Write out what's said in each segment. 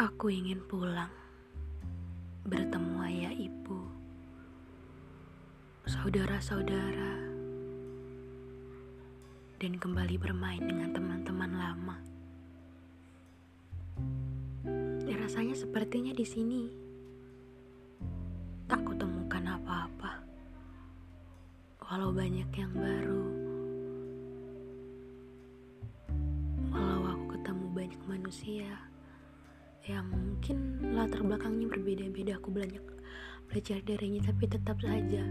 Aku ingin pulang, bertemu ayah ibu, saudara-saudara, dan kembali bermain dengan teman-teman lama. Ya, rasanya sepertinya di sini. Tak kutemukan apa-apa, walau banyak yang baru. Walau aku ketemu banyak manusia yang mungkin latar belakangnya berbeda-beda. Aku banyak belajar darinya tapi tetap saja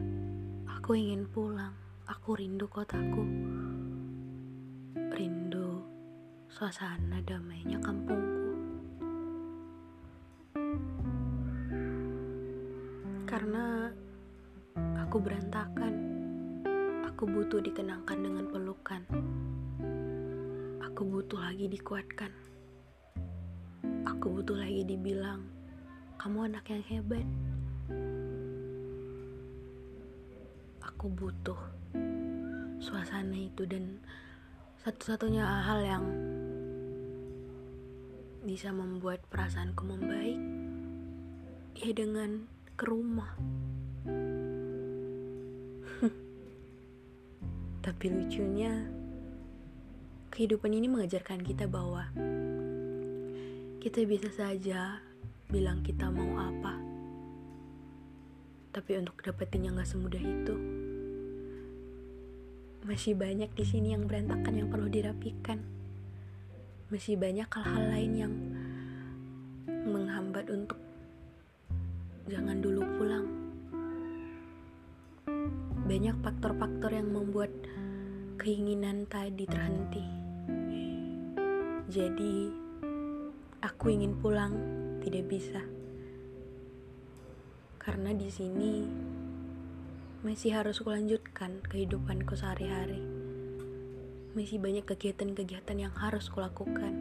aku ingin pulang. Aku rindu kotaku. Rindu suasana damainya kampungku. Karena aku berantakan. Aku butuh dikenangkan dengan pelukan. Aku butuh lagi dikuatkan Aku butuh lagi dibilang, kamu anak yang hebat. Aku butuh suasana itu dan satu-satunya hal yang bisa membuat perasaanku membaik ya dengan ke rumah. Tapi lucunya, kehidupan ini mengajarkan kita bahwa kita bisa saja bilang kita mau apa, tapi untuk dapetin yang gak semudah itu, masih banyak di sini yang berantakan yang perlu dirapikan. Masih banyak hal-hal lain yang menghambat untuk jangan dulu pulang. Banyak faktor-faktor yang membuat keinginan tadi terhenti. Jadi, Aku ingin pulang, tidak bisa. Karena di sini masih harus kulanjutkan kehidupanku sehari-hari. Masih banyak kegiatan-kegiatan yang harus kulakukan.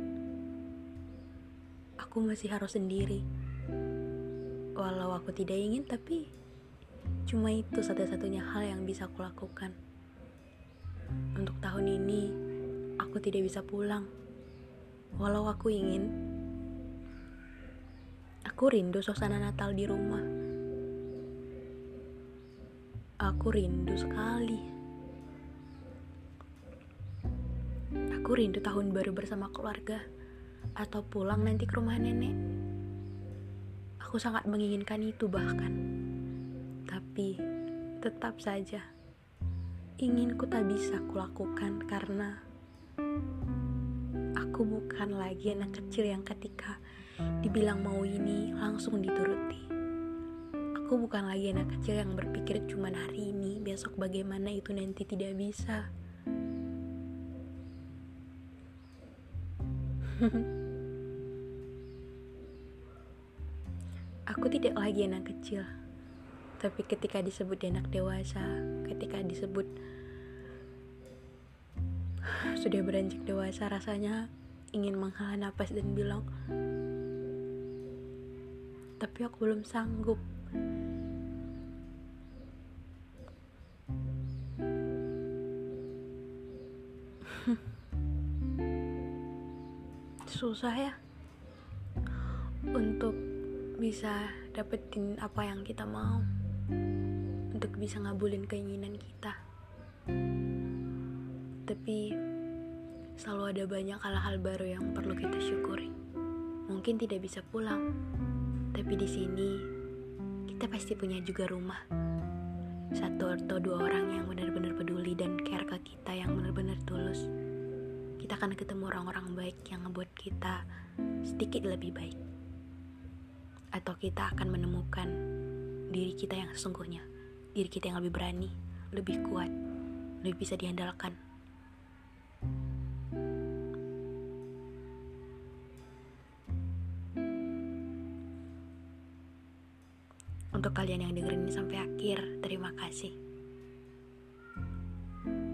Aku masih harus sendiri. Walau aku tidak ingin, tapi cuma itu satu-satunya hal yang bisa kulakukan. Untuk tahun ini, aku tidak bisa pulang. Walau aku ingin, Aku rindu suasana Natal di rumah. Aku rindu sekali. Aku rindu tahun baru bersama keluarga atau pulang nanti ke rumah nenek. Aku sangat menginginkan itu bahkan. Tapi tetap saja inginku tak bisa kulakukan karena aku bukan lagi anak kecil yang ketika dibilang mau ini langsung dituruti. Aku bukan lagi anak kecil yang berpikir cuma hari ini, besok bagaimana itu nanti tidak bisa. Aku tidak lagi anak kecil. Tapi ketika disebut anak dewasa, ketika disebut sudah beranjak dewasa, rasanya ingin menghela nafas dan bilang, tapi aku belum sanggup. Susah ya untuk bisa dapetin apa yang kita mau, untuk bisa ngabulin keinginan kita. Tapi selalu ada banyak hal-hal baru yang perlu kita syukuri. Mungkin tidak bisa pulang, tapi di sini kita pasti punya juga rumah. Satu atau dua orang yang benar-benar peduli dan care ke kita yang benar-benar tulus. Kita akan ketemu orang-orang baik yang ngebuat kita sedikit lebih baik. Atau kita akan menemukan diri kita yang sesungguhnya, diri kita yang lebih berani, lebih kuat, lebih bisa diandalkan. Kalian yang dengerin ini sampai akhir, terima kasih.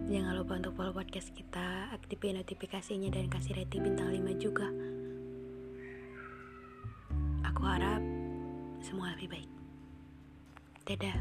Jangan lupa untuk follow podcast kita, aktifin notifikasinya dan kasih rating bintang 5 juga. Aku harap semua lebih baik. Dadah.